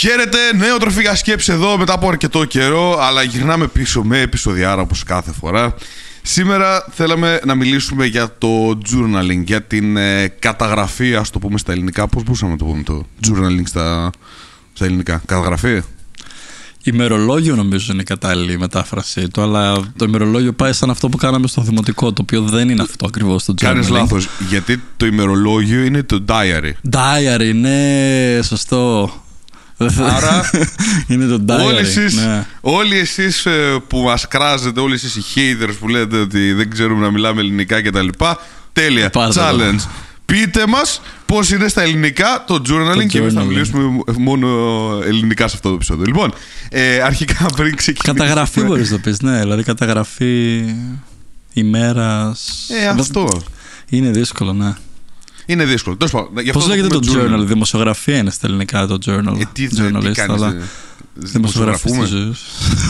Χαίρετε, νέο τροφικά σκέψη εδώ μετά από αρκετό καιρό, αλλά γυρνάμε πίσω με επεισοδιάρα όπως κάθε φορά. Σήμερα θέλαμε να μιλήσουμε για το journaling, για την ε, καταγραφή, ας το πούμε στα ελληνικά. Πώς μπορούσαμε να το πούμε το journaling στα, στα ελληνικά, καταγραφή; Ημερολόγιο νομίζω είναι η κατάλληλη μετάφραση του, αλλά το ημερολόγιο πάει σαν αυτό που κάναμε στο δημοτικό, το οποίο δεν είναι αυτό ακριβώς το journaling. Κάνεις λάθος, γιατί το ημερολόγιο είναι το diary. Diary, ναι, σωστό. Άρα, είναι το diary. Όλοι εσείς, ναι. όλοι εσείς ε, που μας κράζετε, όλοι εσείς οι haters που λέτε ότι δεν ξέρουμε να μιλάμε ελληνικά κτλ. Τέλεια. Πάρτε το. Challenge. Πείτε μας πώς είναι στα ελληνικά το journaling και εμείς θα journaling. μιλήσουμε μόνο ελληνικά σε αυτό το επεισόδιο. Λοιπόν, ε, αρχικά πριν ξεκινήσουμε... Καταγραφή μπορείς να το πεις, ναι. Δηλαδή καταγραφή ημέρα. Ε, αυτό. Είναι δύσκολο, ναι. Είναι δύσκολο. Τέλος πάντων, γι' αυτό Πώς λέγεται το πούμε journal, δημοσιογραφία είναι στα ελληνικά το journal. Ε, τι, τι Journalist, κάνεις, αλλά ε, Δημοσιογραφής της δημοσιογραφούμε; ζωής.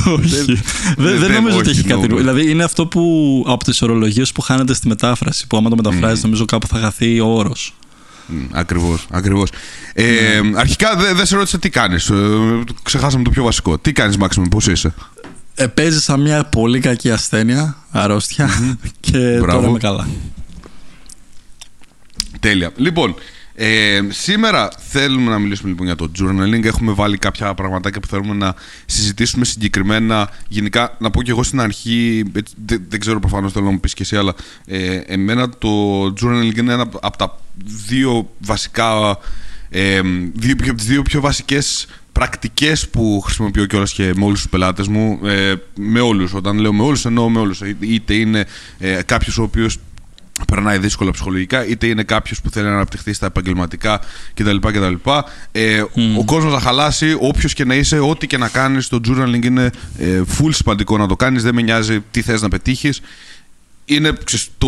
Όχι. Δεν δεν δεν- νομίζω ότι όχι, έχει κάτι. no. Δηλαδή είναι αυτό που από τις ορολογίες που χάνεται στη μετάφραση. Που άμα το μεταφράζεις, νομίζω κάπου θα χαθεί ο όρος. Ακριβώς, ακριβώς. Ε, Ναι. Αρχικά δεν δεν σε ρώτησα τι κάνεις. ξεχάσαμε το πιο βασικό. Τι κάνεις, Μάξιμο, πώς είσαι; Ε, Παίζει μια πολύ κακή ασθένεια, αρρώστια και Μπράβο. τώρα είμαι καλά. Τέλεια. Λοιπόν, ε, σήμερα θέλουμε να μιλήσουμε λοιπόν για το journaling. Έχουμε βάλει κάποια πραγματάκια που θέλουμε να συζητήσουμε συγκεκριμένα. Γενικά, να πω και εγώ στην αρχή, έτσι, δεν, δεν ξέρω προφανώς θέλω να μου πεις και εσύ, αλλά ε, εμένα το journaling είναι ένα από τα δύο βασικά. Ε, δύο, πιο, τις δύο πιο βασικές πρακτικές που χρησιμοποιώ κιόλας και με όλους τους πελάτες μου ε, με όλους, όταν λέω με όλους εννοώ με όλους είτε είναι ε, κάποιος ο οποίος περνάει δύσκολα ψυχολογικά, είτε είναι κάποιος που θέλει να αναπτυχθεί στα επαγγελματικά κτλ. κτλ. Ε, Ο κόσμος να χαλάσει, όποιος και να είσαι, ό,τι και να κάνεις, το journaling είναι ε, full σημαντικό να το κάνεις. Δεν με νοιάζει τι θες να πετύχεις. Είναι ξέρεις, το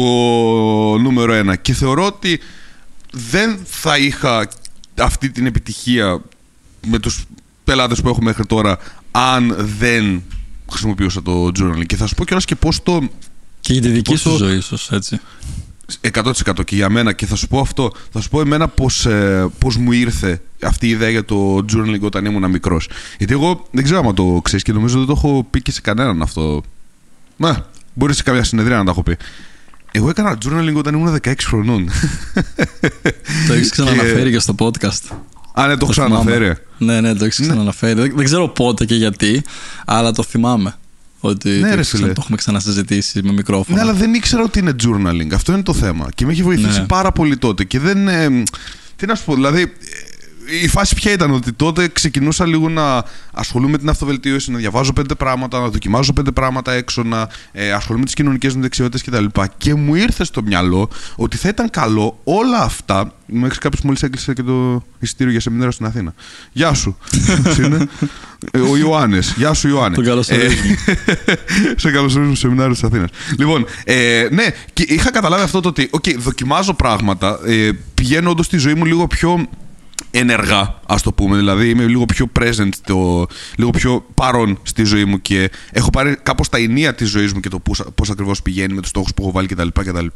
νούμερο ένα. Και θεωρώ ότι δεν θα είχα αυτή την επιτυχία με τους πελάτες που έχω μέχρι τώρα αν δεν χρησιμοποιούσα το journaling. Και θα σου πω κιόλας και πώς το Και για τη δική Πώς σου το- ζωή, ίσως έτσι. 100% και για μένα και θα σου πω αυτό, θα σου πω εμένα πώς, ε, πώς μου ήρθε αυτή η ιδέα για το journaling όταν ήμουν μικρός. Γιατί εγώ δεν ξέρω αν το ξέρεις και νομίζω δεν το έχω πει και σε κανέναν αυτό. Μα, μπορεί σε κάποια συνεδρία να τα έχω πει. Εγώ έκανα journaling όταν ήμουν 16 χρονών. Το έχεις ξαναναφέρει και στο podcast. Α, ναι, το έχω θυμάμαι. ξαναναφέρει. Ναι, ναι, το έχεις ξαναναφέρει. Δεν, δεν ξέρω πότε και γιατί, αλλά το θυμάμαι. Ότι Ναι, το, ρε έχεις φίλε. ξανα- το έχουμε ξανασυζητήσει με μικρόφωνο. Ναι, αλλά δεν ήξερα ότι είναι journaling. Αυτό είναι το θέμα. Και με έχει βοηθήσει Ναι. πάρα πολύ τότε. Και δεν. ε, τι να σου πω, δηλαδή. Ε, Η φάση ποια ήταν ότι τότε ξεκινούσα λίγο να ασχολούμαι με την αυτοβελτίωση, να διαβάζω πέντε πράγματα, να δοκιμάζω πέντε πράγματα έξω, να ε, ασχολούμαι με τις κοινωνικές μου δεξιότητες κτλ. Και μου ήρθε στο μυαλό ότι θα ήταν καλό όλα αυτά. Μέχρι κάποιος μόλις έκλεισε και το εισιτήριο για σεμινάριο στην Αθήνα. Γεια σου. Ποιος είναι; Ε, Ο Ιωάννης. Γεια σου, Ιωάννη. Τον καλωσορίζουμε. σε καλωσορίζουμε στο σεμινάριο της Αθήνας. Λοιπόν, ε, ναι, και είχα καταλάβει αυτό το ότι, οκ, δοκιμάζω πράγματα, ε, πηγαίνω όντως στη ζωή μου λίγο πιο ενεργά, ας το πούμε. Δηλαδή, είμαι λίγο πιο present, το, λίγο πιο παρόν στη ζωή μου και έχω πάρει κάπως τα ηνία της ζωής μου και το πώς ακριβώς πηγαίνει με τους στόχους που έχω βάλει κτλ. κτλ.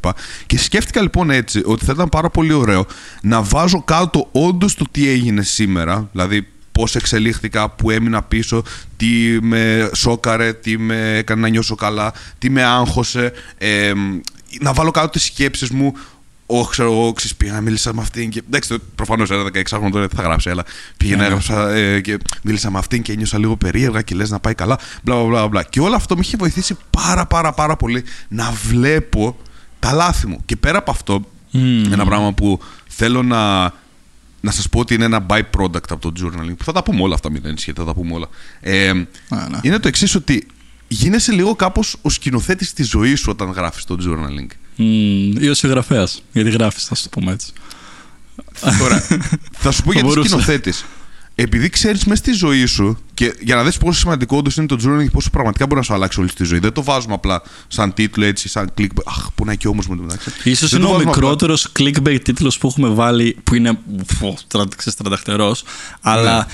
Και σκέφτηκα λοιπόν έτσι ότι θα ήταν πάρα πολύ ωραίο να βάζω κάτω όντως το τι έγινε σήμερα, δηλαδή πώς εξελίχθηκα, που έμεινα πίσω, τι με σόκαρε, τι με έκανε να νιώσω καλά, τι με άγχωσε. ε, να βάλω κάτω τις σκέψεις μου, όχι, ξέρω εγώ, ξέρεις, πήγα, μίλησα με αυτήν και. Εντάξει, προφανώς ένα 16χρονο τώρα δεν θα γράψει, αλλά πήγαινα, Ναι, ναι. έγραψα ε, και μίλησα με αυτήν και ένιωσα λίγο περίεργα και λες να πάει καλά. Μπλα, μπλα, μπλα, μπλα. Και όλο αυτό με είχε βοηθήσει πάρα, πάρα, πάρα πολύ να βλέπω τα λάθη μου. Και πέρα από αυτό, Μμμ. ένα πράγμα που θέλω να, να σας πω ότι είναι ένα byproduct από το journaling. Που θα τα πούμε όλα αυτά, μην ανησυχείτε, θα τα πούμε όλα. Ε, ναι. Είναι το εξής ότι γίνεσαι λίγο κάπως ο σκηνοθέτης της ζωής σου όταν γράφεις το journaling; Μμμ, ή ο συγγραφέας. Γιατί γράφεις, θα σου το πούμε έτσι. Τώρα, θα σου πω γιατί μπορούσε. σκηνοθέτης. Επειδή ξέρεις μέσα στη ζωή σου και για να δεις πόσο σημαντικό όντως είναι το journaling και πόσο πραγματικά μπορεί να σου αλλάξει όλη τη ζωή. Δεν το βάζουμε απλά σαν τίτλο έτσι, σαν click. Αχ, που να και όμως με το μεταξύ. Ίσως Δεν είναι το ο βάζουμε απλά- μικρότερος clickbait τίτλος που έχουμε βάλει, που είναι φω, τρα- ξέρεις, τρανταχτερός, αλλά Ναι.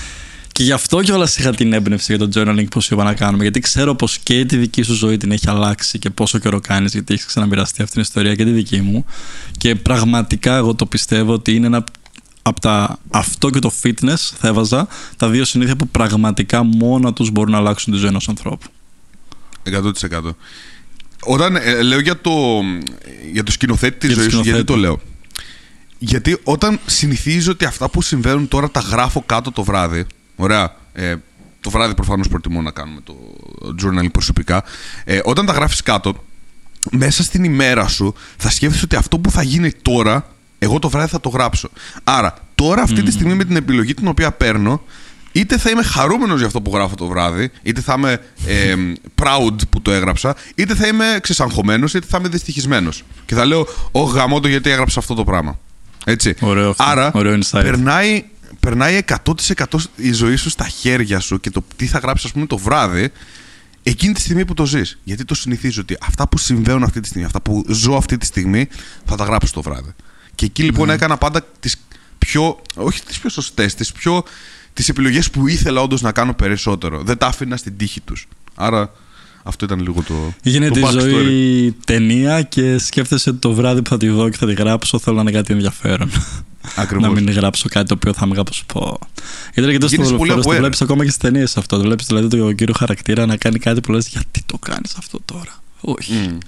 Και γι' αυτό κιόλας είχα την έμπνευση για το journaling πώ είπα να κάνουμε. Γιατί ξέρω πως και τη δική σου ζωή την έχει αλλάξει και πόσο καιρό κάνεις, γιατί έχεις ξαναμοιραστεί αυτήν την ιστορία και τη δική μου. Και πραγματικά εγώ το πιστεύω ότι είναι ένα από τα αυτό και το fitness θα έβαζα τα δύο συνήθεια που πραγματικά μόνα τους μπορούν να αλλάξουν τη ζωή ενός ανθρώπου. 100%. Όταν ε, λέω για το, για το σκηνοθέτη της Για το ζωής σου, γιατί σκηνοθέτη. το λέω. Γιατί όταν συνηθίζω ότι αυτά που συμβαίνουν τώρα τα γράφω κάτω το βράδυ. Ωραία. Ε, το βράδυ προφανώς προτιμώ να κάνουμε το journaling προσωπικά. Ε, όταν τα γράφεις κάτω, μέσα στην ημέρα σου θα σκέφτεσαι ότι αυτό που θα γίνει τώρα, εγώ το βράδυ θα το γράψω. Άρα, τώρα αυτή τη στιγμή με την επιλογή την οποία παίρνω, είτε θα είμαι χαρούμενος για αυτό που γράφω το βράδυ, είτε θα είμαι ε, proud που το έγραψα, είτε θα είμαι ξεσαγχωμένος, είτε θα είμαι δυστυχισμένος. Και θα λέω, Ω γαμώ το γιατί έγραψα αυτό το πράγμα. Έτσι. Ωραίο αυτό. Άρα, Ωραίο insight. περνάει, περνάει 100% η ζωή σου στα χέρια σου και το τι θα γράψεις, ας πούμε, το βράδυ, εκείνη τη στιγμή που το ζεις. Γιατί το συνηθίζω ότι αυτά που συμβαίνουν αυτή τη στιγμή, αυτά που ζω αυτή τη στιγμή, θα τα γράψω το βράδυ. Και εκεί λοιπόν έκανα πάντα τις πιο. Όχι τις πιο σωστές, τις πιο. τις επιλογές που ήθελα όντως να κάνω περισσότερο. Δεν τα άφηνα στην τύχη τους. Άρα αυτό ήταν λίγο το. Γίνεται το η backstory. ζωή ταινία και σκέφτεσαι ότι το βράδυ που θα τη δω και θα τη γράψω θέλω να είναι κάτι ενδιαφέρον. Ακριβώς. να μην γράψω κάτι το οποίο θα με κάπως πω. Γιατί και Γίνεσαι το πολύ το aware. βλέπεις ακόμα και στις ταινίες αυτό. Το βλέπεις δηλαδή τον κύριο χαρακτήρα να κάνει κάτι που λες γιατί το κάνεις αυτό τώρα; Όχι. Μμ.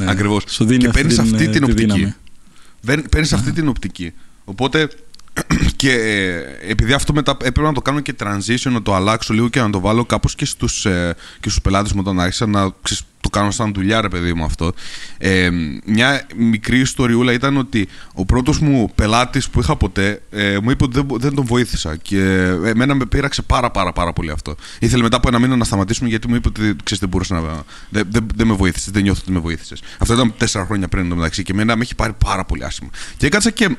Ναι. Ακριβώς. Σου δίνει Και αυτή παίρνεις την, αυτή ε, την τη οπτική. δύναμη. Παίρνεις αυτή την οπτική. Οπότε και ε, επειδή αυτό μετά έπρεπε να το κάνω και transition, να το αλλάξω λίγο και να το βάλω κάπως και στους, ε, και στους πελάτες μου όταν άρχισα να ξέρεις, το κάνω σαν δουλειά ρε παιδί μου αυτό. Ε, μια μικρή ιστοριούλα ήταν ότι ο πρώτος μου πελάτης που είχα ποτέ ε, μου είπε ότι δεν, δεν τον βοήθησα και εμένα με πείραξε πάρα πάρα πάρα πολύ αυτό. Ήθελε μετά από ένα μήνα να σταματήσουμε γιατί μου είπε ότι ξέρεις, δεν μπορούσε να... Δεν, δεν, δεν με βοήθησες, δεν νιώθω ότι με βοήθησες. Αυτό ήταν τέσσερα χρόνια πριν το μεταξύ και εμένα με έχει πάρει πάρα πολύ άσχημα. Και έκατσα και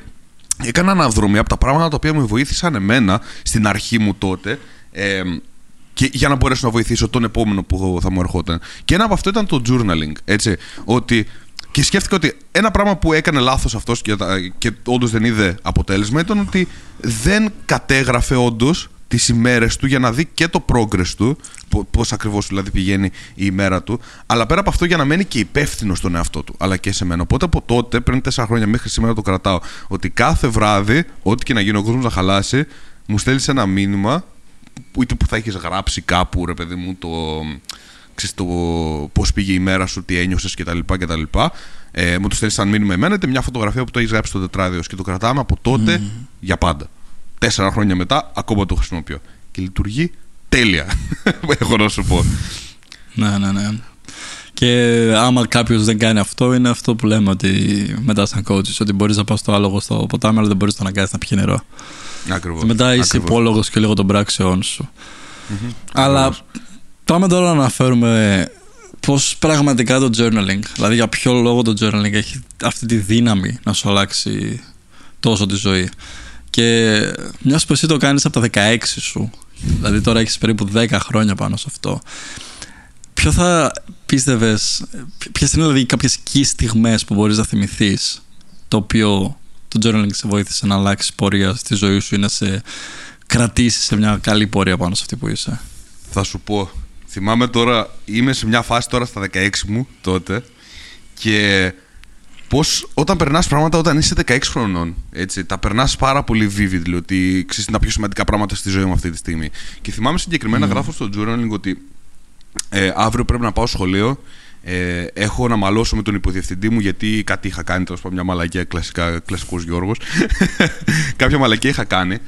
έκανα αναδρομή από τα πράγματα τα οποία με βοήθησαν εμένα στην αρχή μου τότε ε, και για να μπορέσω να βοηθήσω τον επόμενο που θα μου ερχόταν. Και ένα από αυτό ήταν το journaling. Έτσι, ότι, και σκέφτηκα ότι ένα πράγμα που έκανε λάθος αυτός και, τα- και όντως δεν είδε αποτέλεσμα ήταν ότι δεν κατέγραφε όντως τις ημέρες του για να δει και το progress του, πο- πώς ακριβώς δηλαδή πηγαίνει η ημέρα του, αλλά πέρα από αυτό για να μένει και υπεύθυνο στον εαυτό του, αλλά και σε μένα. Οπότε από τότε, πριν τέσσερα χρόνια μέχρι σήμερα το κρατάω, ότι κάθε βράδυ, ό,τι και να γίνει ο κόσμος να χαλάσει, μου στέλνεις ένα μήνυμα που είτε που θα έχεις γράψει κάπου ρε παιδί μου το, ξέρεις, το πώς πήγε η μέρα σου, τι ένιωσες κτλ. κτλ. Ε, μου το στέλνεις σαν μήνυμα εμένα είτε μια φωτογραφία που το έχεις γράψει στο τετράδιο σου και το κρατάμε από τότε για πάντα. Τέσσερα χρόνια μετά ακόμα το χρησιμοποιώ. Και λειτουργεί τέλεια. Έχω να σου πω. Ναι, ναι, ναι. Και άμα κάποιος δεν κάνει αυτό, είναι αυτό που λέμε ότι μετά σαν coaches, ότι μπορείς να πας στο άλογο στο ποτάμι, αλλά δεν μπορείς να αναγκάσει να πιει νερό. Ακριβώς. Και μετά είσαι Ακριβώς. υπόλογος και λίγο των πράξεών σου. Αλλά πάμε τώρα να αναφέρουμε πώς πραγματικά το journaling, δηλαδή για ποιο λόγο το journaling έχει αυτή τη δύναμη να σου αλλάξει τόσο τη ζωή. Και μιας που εσύ το κάνεις από τα 16 σου, δηλαδή τώρα έχεις περίπου 10 χρόνια πάνω σε αυτό. Ποιο θα πίστευες, ποιε είναι δηλαδή κάποιες key στιγμές που μπορείς να θυμηθείς το οποίο το journaling σε βοήθησε να αλλάξεις πορεία στη ζωή σου ή να σε κρατήσει σε μια καλή πορεία πάνω σε αυτή που είσαι; Θα σου πω. Θυμάμαι τώρα, είμαι σε μια φάση τώρα στα 16 μου τότε και πώς όταν περνάς πράγματα όταν είσαι 16 χρονών, έτσι, τα περνάς πάρα πολύ vividly, ότι ξέρεις είναι τα πιο σημαντικά πράγματα στη ζωή μου αυτή τη στιγμή. Και θυμάμαι συγκεκριμένα γράφω στο journaling ότι ε, αύριο πρέπει να πάω σχολείο. Ε, έχω να μαλώσω με τον υποδιευθυντή μου γιατί κάτι είχα κάνει, τέλος πάντων, μια μαλακία, κλασικά, κλασικός Γιώργος. Κάποια μαλακία είχα κάνει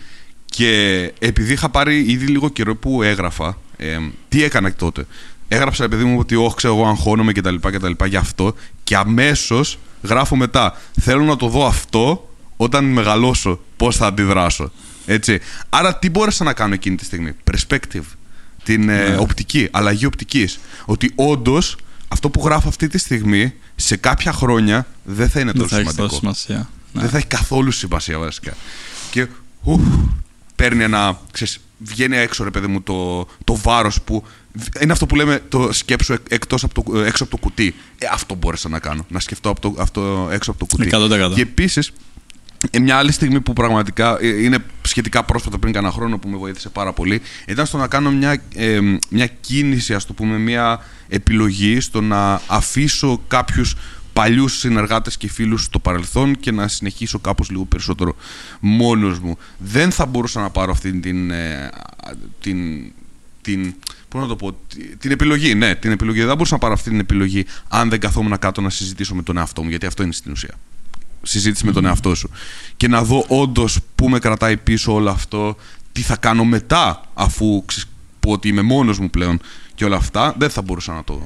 και επειδή είχα πάρει ήδη λίγο καιρό που έγραφα, ε, τι έκανα τότε; Έγραψα επειδή μου ότι όχι, ξέρω εγώ, αγχώνομαι κτλ. κτλ γι' αυτό και αμέσως γράφω μετά. Θέλω να το δω αυτό όταν μεγαλώσω, πώς θα αντιδράσω. Έτσι. Άρα τι μπόρεσα να κάνω εκείνη τη στιγμή; Perspective. Την ε, οπτική, αλλαγή οπτικής. Ότι όντως αυτό που γράφω αυτή τη στιγμή σε κάποια χρόνια δεν θα είναι Δεν τόσο θα έχει σημαντικό. τόσο σημασία. Ναι. Δεν θα έχει καθόλου σημασία βασικά. Και ουφ, παίρνει ένα. Ξέρεις, βγαίνει έξω ρε παιδί μου το, το βάρος που. Είναι αυτό που λέμε το σκέψου εκ- εκτός από το, έξω από το κουτί. Ε, αυτό μπόρεσα να κάνω. Να σκεφτώ από το, αυτό έξω από το κουτί. 100%. Και επίσης ε, μια άλλη στιγμή που πραγματικά ε, είναι σχετικά πρόσφατα πριν κάνα χρόνο που με βοήθησε πάρα πολύ ήταν στο να κάνω μια, ε, μια κίνηση, ας το πούμε, μια επιλογή στο να αφήσω κάποιους παλιούς συνεργάτες και φίλους στο παρελθόν και να συνεχίσω κάπως λίγο περισσότερο μόνος μου. Δεν θα μπορούσα να πάρω αυτή την. Ε, την, την Πώς να το πω, την επιλογή. Ναι, την επιλογή. Δεν θα μπορούσα να πάρω αυτή την επιλογή αν δεν καθόμουν κάτω να συζητήσω με τον εαυτό μου, γιατί αυτό είναι στην ουσία. Συζήτηση με τον εαυτό σου. Και να δω όντως πού με κρατάει πίσω όλο αυτό, τι θα κάνω μετά, αφού πω ότι είμαι μόνος μου πλέον και όλα αυτά, δεν θα μπορούσα να το,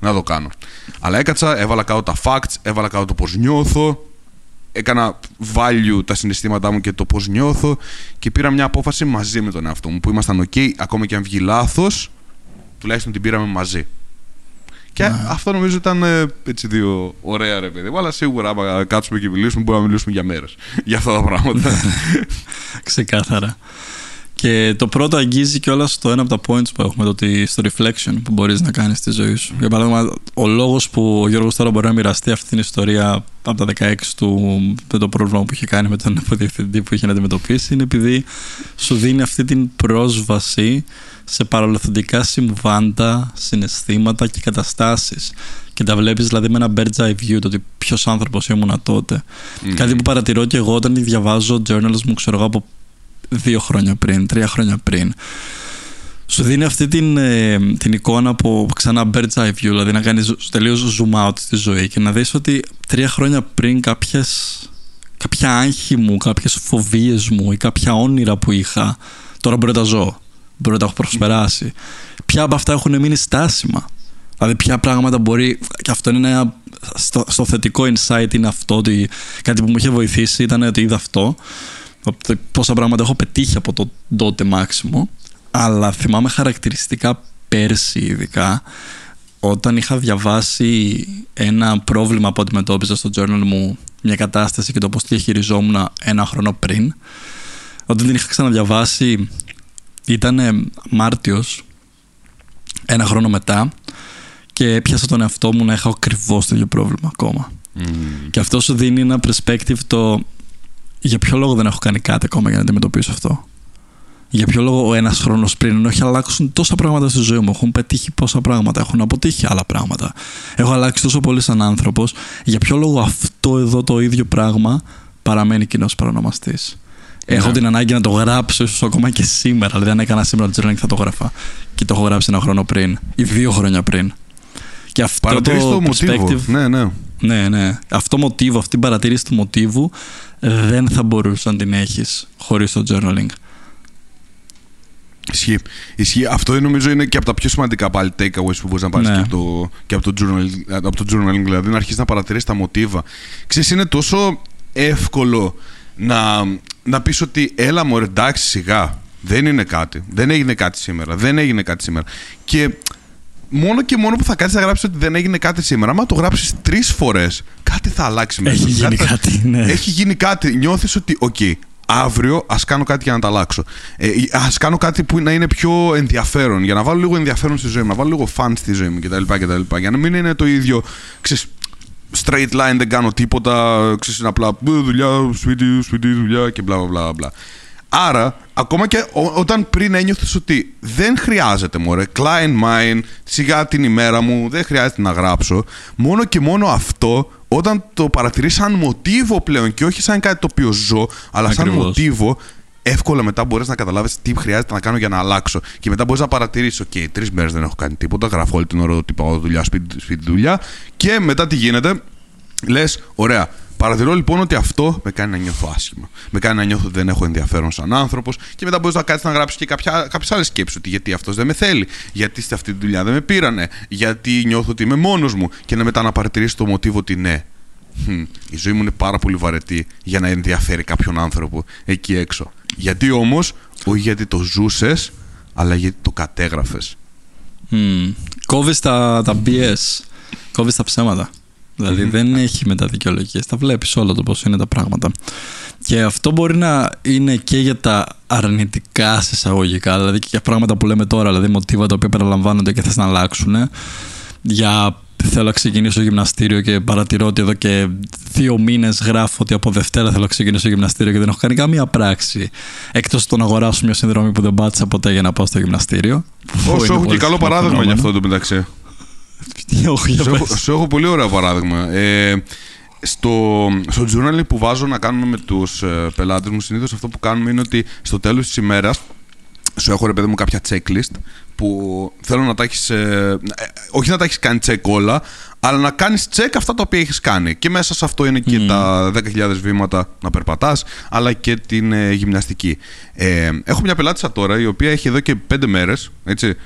να το κάνω. Αλλά έκατσα, έβαλα κάτω τα facts, έβαλα κάτω το πώς νιώθω, έκανα value τα συναισθήματά μου και το πώς νιώθω και πήρα μια απόφαση μαζί με τον εαυτό μου που ήμασταν ok, ακόμα και αν βγει λάθος, τουλάχιστον την πήραμε μαζί. Και αυτό νομίζω ήταν ε, έτσι δύο ωραία ρε παιδί. Αλλά σίγουρα, άμα κάτσουμε και μιλήσουμε, μπορούμε να μιλήσουμε για μέρες για αυτά τα πράγματα. Ξεκάθαρα. Και το πρώτο αγγίζει και όλα στο ένα από τα points που έχουμε, το ότι στο reflection που μπορείς να κάνεις στη ζωή σου. Για παράδειγμα, ο λόγος που ο Γιώργος τώρα μπορεί να μοιραστεί αυτή την ιστορία από τα 16 του με το πρόβλημα που είχε κάνει με τον υποδιευθυντή που είχε να αντιμετωπίσει είναι επειδή σου δίνει αυτή την πρόσβαση σε παρολοθεντικά συμβάντα, συναισθήματα και καταστάσεις. Και τα βλέπεις δηλαδή με ένα bird's eye view, το ότι ποιος άνθρωπος ήμουν τότε. Κάτι που παρατηρώ και εγώ όταν διαβάζω journals μου, ξέρω εγώ από δύο χρόνια πριν, τρία χρόνια πριν. Σου δίνει αυτή την, ε, την εικόνα από ξανά bird's eye view, δηλαδή να κάνεις τελείως zoom out στη ζωή και να δεις ότι τρία χρόνια πριν κάποιες, κάποια άγχη μου, κάποιες φοβίες μου ή κάποια όνειρα που είχα, τώρα μπορεί να τα ζω, μπορεί να τα έχω προσπεράσει. Ποια από αυτά έχουν μείνει στάσιμα; Δηλαδή, ποια πράγματα μπορεί. Και αυτό είναι ένα. Στο, στο θετικό insight είναι αυτό. Ότι κάτι που μου είχε βοηθήσει ήταν ότι είδα αυτό πόσα πράγματα έχω πετύχει από το τότε μάξιμο αλλά θυμάμαι χαρακτηριστικά πέρσι ειδικά όταν είχα διαβάσει ένα πρόβλημα που αντιμετώπιζα στο journal μου μια κατάσταση και το πώς τη διαχειριζόμουν ένα χρόνο πριν όταν την είχα ξαναδιαβάσει ήταν Μάρτιος ένα χρόνο μετά και έπιασα τον εαυτό μου να έχω ακριβώς το ίδιο πρόβλημα ακόμα. Και αυτό σου δίνει ένα perspective το για ποιο λόγο δεν έχω κάνει κάτι ακόμα για να αντιμετωπίσω αυτό; Για ποιο λόγο ο ένας χρόνος πριν, ενώ έχει αλλάξουν τόσα πράγματα στη ζωή μου, έχουν πετύχει πόσα πράγματα, έχουν αποτύχει άλλα πράγματα. Έχω αλλάξει τόσο πολύ σαν άνθρωπος, για ποιο λόγο αυτό εδώ το ίδιο πράγμα παραμένει κοινός παρονομαστής; Έχω ναι. την ανάγκη να το γράψω, ίσως ακόμα και σήμερα. Δηλαδή, αν έκανα σήμερα το journaling, θα το γράφα. Και το έχω γράψει ένα χρόνο πριν ή δύο χρόνια πριν. Και αυτό το, το perspective. Ναι, ναι. Ναι, ναι. Αυτό μοτίβο, αυτή η παρατήρηση του μοτίβου δεν θα μπορούσε να την έχεις χωρίς το journaling. Ισχύει. Ισχύει. Αυτό νομίζω είναι και από τα πιο σημαντικά πάλι takeaways που μπορείς να πάρεις ναι. και, από το, και από, το journaling, από το journaling. Δηλαδή να αρχίσεις να παρατηρήσεις τα μοτίβα. Ξέρεις, είναι τόσο εύκολο να, να πεις ότι έλα μου εντάξει σιγά. Δεν είναι κάτι. Δεν έγινε κάτι σήμερα. Δεν έγινε κάτι σήμερα. Και μόνο και μόνο που θα κάτσει να γράψεις ότι δεν έγινε κάτι σήμερα, άμα το γράψεις τρεις φορές, κάτι θα αλλάξει μέσα. Έχει γίνει κάτι, ναι. Έχει γίνει κάτι. Νιώθεις ότι, οκ, αύριο ας κάνω κάτι για να τα αλλάξω. Ε, ας κάνω κάτι που να είναι πιο ενδιαφέρον, για να βάλω λίγο ενδιαφέρον στη ζωή μου, να βάλω λίγο φαν στη ζωή μου κτλ. κτλ για να μην είναι το ίδιο. Ξέρεις, straight line, δεν κάνω τίποτα. Ξέρεις, είναι απλά «Ε, δουλειά, σπίτι, σπίτι, δουλειά και μπλα μπλα μπλα. Άρα, ακόμα και όταν πριν ένιωθες ότι δεν χρειάζεται, μωρέ, Klein mind, σιγά την ημέρα μου, δεν χρειάζεται να γράψω, μόνο και μόνο αυτό, όταν το παρατηρείς σαν μοτίβο πλέον και όχι σαν κάτι το οποίο ζω, αλλά σαν μοτίβο, εύκολα μετά μπορείς να καταλάβεις τι χρειάζεται να κάνω για να αλλάξω. Και μετά μπορείς να παρατηρήσεις: OK, τρεις μέρες δεν έχω κάνει τίποτα. Γράφω όλη την ώρα ότι πάω δουλειά, σπίτι, σπίτι δουλειά. Και μετά τι γίνεται, λες: Ωραία, Παρατηρώ λοιπόν ότι αυτό με κάνει να νιώθω άσχημα. Με κάνει να νιώθω ότι δεν έχω ενδιαφέρον σαν άνθρωπος και μετά μπορείς να κάτσει να γράψεις και κάποιες άλλες σκέψεις. Ότι γιατί αυτός δεν με θέλει, γιατί σε αυτή τη δουλειά δεν με πήρανε, γιατί νιώθω ότι είμαι μόνος μου και να μετά να παρατηρήσει το μοτίβο ότι ναι, η ζωή μου είναι πάρα πολύ βαρετή για να ενδιαφέρει κάποιον άνθρωπο εκεί έξω. Γιατί όμως, όχι γιατί το ζούσες, αλλά γιατί το κατέγραφες. Mm. Κόβεις τα, τα BS. Κόβεις τα ψέματα. Δηλαδή δεν έχει μετά δικαιολογίες. Τα βλέπεις όλο το πώς είναι τα πράγματα. Και αυτό μπορεί να είναι και για τα αρνητικά εισαγωγικά, δηλαδή και για πράγματα που λέμε τώρα, δηλαδή μοτίβα τα οποία περιλαμβάνονται και θες να αλλάξουν. Για θέλω να ξεκινήσω γυμναστήριο και παρατηρώ ότι εδώ και δύο μήνες γράφω ότι από Δευτέρα θέλω να ξεκινήσω γυμναστήριο και δεν έχω κάνει καμία πράξη. Εκτός το να αγοράσω μια συνδρομή που δεν πάτησα ποτέ για να πάω στο γυμναστήριο. Όσο έχω και καλό παράδειγμα για αυτό το μεταξύ. Όχι, σου, έχω, σου έχω πολύ ωραίο παράδειγμα. Ε, στο, στο journaling που βάζω να κάνουμε με τους ε, πελάτες μου, συνήθως αυτό που κάνουμε είναι ότι στο τέλος της ημέρας σου έχω ρε παιδί μου κάποια checklist που θέλω να τα έχεις, ε, ε, όχι να τα έχεις κάνει check όλα, αλλά να κάνεις check αυτά τα οποία έχεις κάνει. Και μέσα σε αυτό είναι και τα 10.000 βήματα να περπατάς, αλλά και την ε, γυμναστική. Ε, έχω μια πελάτησα τώρα, η οποία έχει εδώ και 5 μέρες, έτσι,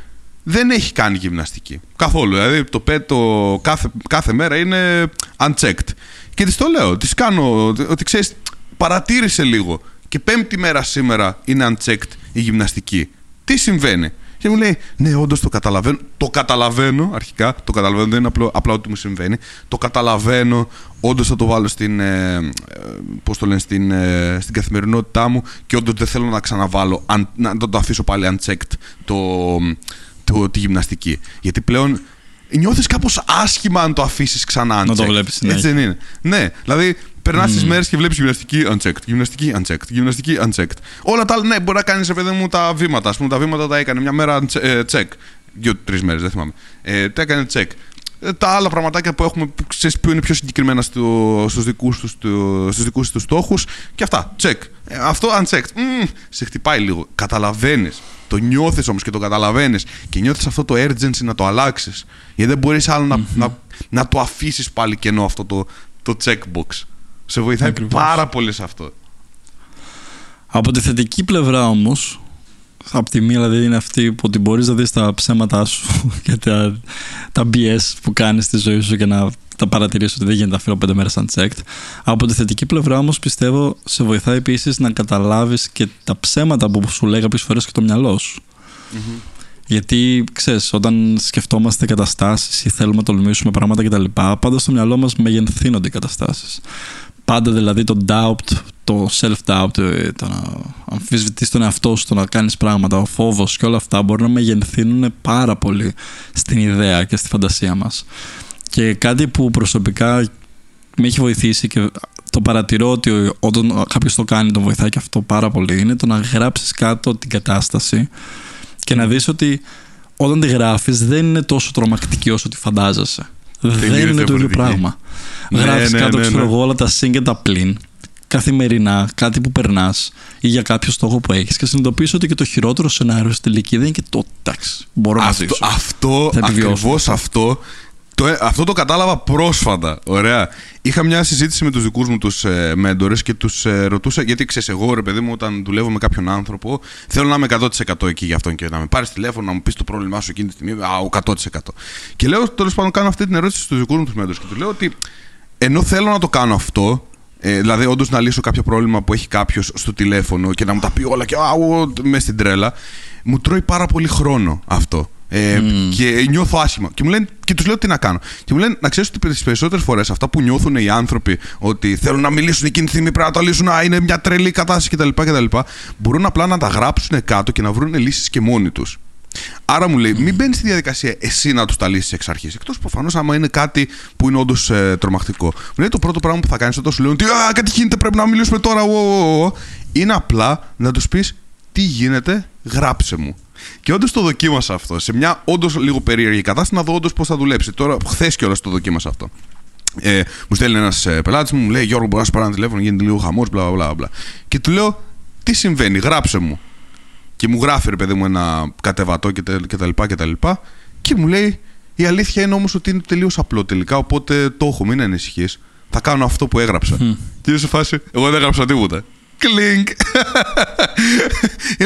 δεν έχει κάνει γυμναστική. Καθόλου. Δηλαδή το πέτο κάθε, κάθε μέρα είναι unchecked. Και της το λέω, της κάνω ότι ξέρεις, παρατήρησε λίγο. Και πέμπτη μέρα σήμερα είναι unchecked η γυμναστική. Τι συμβαίνει; Και μου λέει, Ναι, όντως το καταλαβαίνω. Το καταλαβαίνω αρχικά. Το καταλαβαίνω, δεν είναι απλό, απλά ότι μου συμβαίνει. Το καταλαβαίνω. Όντως θα το βάλω στην, ε, ε πώς το λένε, στην, ε, στην καθημερινότητά μου και όντως δεν θέλω να ξαναβάλω, αν, να το αφήσω πάλι unchecked το, το, τη γυμναστική. Γιατί πλέον νιώθεις κάπως άσχημα αν το αφήσεις ξανά unchecked. Να το βλέπεις. Ναι. Έτσι δεν είναι. Ναι, δηλαδή περνάς mm. τι μέρες και βλέπεις γυμναστική unchecked, γυμναστική unchecked, γυμναστική unchecked. Όλα τα άλλα, ναι, μπορεί να κάνεις σε παιδί μου τα βήματα. Α πούμε, τα βήματα τα έκανε μια μέρα ε, check. Δύο-τρει μέρες, δεν θυμάμαι. Ε, τα έκανε check. Ε, τα άλλα πραγματάκια που έχουμε, που, ξέρεις, που είναι πιο συγκεκριμένα στο, στους δικούς τους, στους δικούς τους στόχους και αυτά, check. Ε, αυτό unchecked. Mm, σε χτυπάει λίγο. Καταλαβαίνεις. Το νιώθεις όμως και το καταλαβαίνεις και νιώθεις αυτό το urgency να το αλλάξεις. Γιατί δεν μπορείς άλλο να, να, να το αφήσεις πάλι κενό αυτό το, το checkbox. Σε βοηθάει Ακριβώς. πάρα πολύ σε αυτό. Από τη θετική πλευρά όμως, από τη μία δηλαδή είναι αυτή που ότι μπορείς να δεις τα ψέματά σου και τα, τα BS που κάνεις στη ζωή σου και να τα παρατηρήσεις ότι δεν γίνεται να φέρω πέντε μέρες unchecked. Από τη θετική πλευρά όμως πιστεύω σε βοηθάει επίσης να καταλάβεις και τα ψέματα που σου λέει κάποιες φορές και το μυαλό σου. Mm-hmm. Γιατί ξέρεις, όταν σκεφτόμαστε καταστάσεις ή θέλουμε να τολμήσουμε πράγματα κτλ., πάντα στο μυαλό μας μεγενθύνονται οι καταστάσεις. Πάντα δηλαδή το doubt, το self-doubt, ε, το να αμφισβητείς τον εαυτό σου, το να κάνεις πράγματα, ο φόβος και όλα αυτά μπορεί να μεγενθύνουν πάρα πολύ στην ιδέα και στη φαντασία μας. Και κάτι που προσωπικά με έχει βοηθήσει και το παρατηρώ ότι όταν κάποιος το κάνει τον βοηθάει και αυτό πάρα πολύ είναι το να γράψεις κάτω την κατάσταση και να δεις ότι όταν τη γράφεις δεν είναι τόσο τρομακτική όσο τη φαντάζεσαι. Δεν είναι το ίδιο πράγμα. Ναι, Γράφεις ναι, κάτω, ναι, ξέρω ναι. εγώ, όλα τα συν και τα πλήν καθημερινά, κάτι που περνάς ή για κάποιο στόχο που έχεις και συνειδητοποιήσει ότι και το χειρότερο σενάριο στην τελική δεν είναι και το εντάξει. Μπορώ αυτό, να ζήσω. Αυτό, ακριβώς αυτό το, ε, αυτό το κατάλαβα πρόσφατα. Ωραία. Είχα μια συζήτηση με τους δικούς μου τους ε, μέντορες και τους ε, ρωτούσα, γιατί ξέρεις, εγώ ρε παιδί μου, όταν δουλεύω με κάποιον άνθρωπο, θέλω να είμαι 100% εκεί για αυτόν και να με πάρεις τηλέφωνο, να μου πεις το πρόβλημά σου εκείνη τη στιγμή. Α, ο 100%. Και λέω, τέλος πάντων, κάνω αυτή την ερώτηση στους δικούς μου τους μέντορες και τους λέω ότι ενώ θέλω να το κάνω αυτό, ε, δηλαδή, όντως να λύσω κάποιο πρόβλημα που έχει κάποιος στο τηλέφωνο και να μου τα πει όλα και α, μες στην τρέλα, μου τρώει πάρα πολύ χρόνο αυτό. Ε, mm. Και νιώθω άσχημα. Και, μου λένε, και τους λέω τι να κάνω. Και μου λένε να ξέρεις ότι τις περισσότερες φορές αυτά που νιώθουν οι άνθρωποι ότι θέλουν να μιλήσουν εκείνη τη στιγμή πρέπει να το λύσουν, α, είναι μια τρελή κατάσταση κτλ. κτλ μπορούν απλά να τα γράψουν κάτω και να βρουν λύσεις και μόνοι τους. Άρα μου λέει, μην μπαίνεις στη διαδικασία εσύ να τους τα λύσεις εξ αρχής. Εκτός προφανώς άμα είναι κάτι που είναι όντως ε, τρομακτικό. Μου λέει το πρώτο πράγμα που θα κάνεις όταν σου λένε ότι Α, κάτι γίνεται, πρέπει να μιλήσουμε τώρα. Ο, ο, ο, είναι απλά να τους πεις τι γίνεται, γράψε μου. Και όντως το δοκίμασα αυτό. Σε μια όντως λίγο περίεργη κατάσταση να δω όντως πώς θα δουλέψει. Τώρα, χθες κιόλας το δοκίμασα αυτό. Ε, μου στέλνει ένας ε, πελάτης μου, μου λέει Γιώργο, μπορεί να σου πάρει ένα τηλέφωνο, γίνεται λίγο χαμός, μπλα, μπλα, μπλα. Και του λέω, τι συμβαίνει, γράψε μου. Και μου γράφει, ρε παιδί μου, ένα κατεβατό και, και τα λοιπά και τα λοιπά. Και μου λέει, η αλήθεια είναι όμως ότι είναι τελείως απλό τελικά, οπότε το έχω, μην ανησυχείς. Θα κάνω αυτό που έγραψα. Mm. Και σε φάση, εγώ δεν έγραψα τίποτα. Κλίνκ.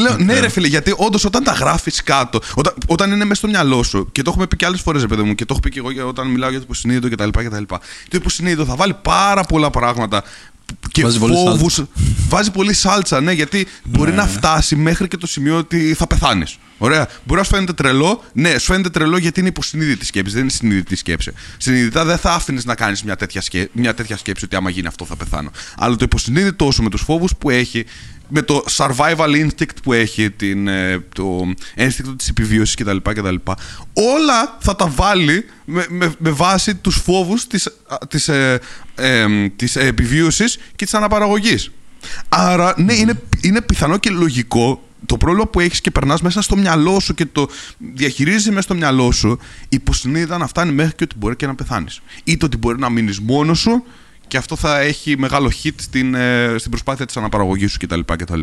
λέω, ναι, ρε φίλε, γιατί όντως όταν τα γράφεις κάτω, όταν, όταν είναι μέσα στο μυαλό σου, και το έχουμε πει και άλλες φορές, παιδί μου, και το έχω πει και εγώ όταν μιλάω για το υποσυνείδητο κτλ. Το υποσυνείδητο θα βάλει πάρα πολλά πράγματα και βάζει φόβους. Βάζει πολύ σάλτσα, ναι, γιατί μπορεί ναι. να φτάσει μέχρι και το σημείο ότι θα πεθάνεις. Ωραία. Μπορεί να σου φαίνεται τρελό. Ναι, σου φαίνεται τρελό γιατί είναι υποσυνείδητη σκέψη, δεν είναι συνειδητή σκέψη. Συνειδητά δεν θα άφηνες να κάνεις μια, τέτοια σκέψη, μια τέτοια σκέψη ότι άμα γίνει αυτό θα πεθάνω. Αλλά το υποσυνείδητό σου με τους φόβους που έχει, με το survival instinct που έχει, την, ε, το ένστικτο της επιβίωσης κτλ, κτλ. Όλα θα τα βάλει με, με, με βάση τους φόβους της, της, ε, ε, της επιβίωσης και της αναπαραγωγής. Άρα, ναι, είναι, είναι πιθανό και λογικό το πρόβλημα που έχεις και περνάς μέσα στο μυαλό σου και το διαχειρίζει μέσα στο μυαλό σου, υποσυνείδητα να φτάνει μέχρι και ότι μπορεί και να πεθάνεις. Είτε ότι μπορεί να μείνεις μόνος σου και αυτό θα έχει μεγάλο hit στην, ε, στην προσπάθεια της αναπαραγωγής σου κτλ. κτλ.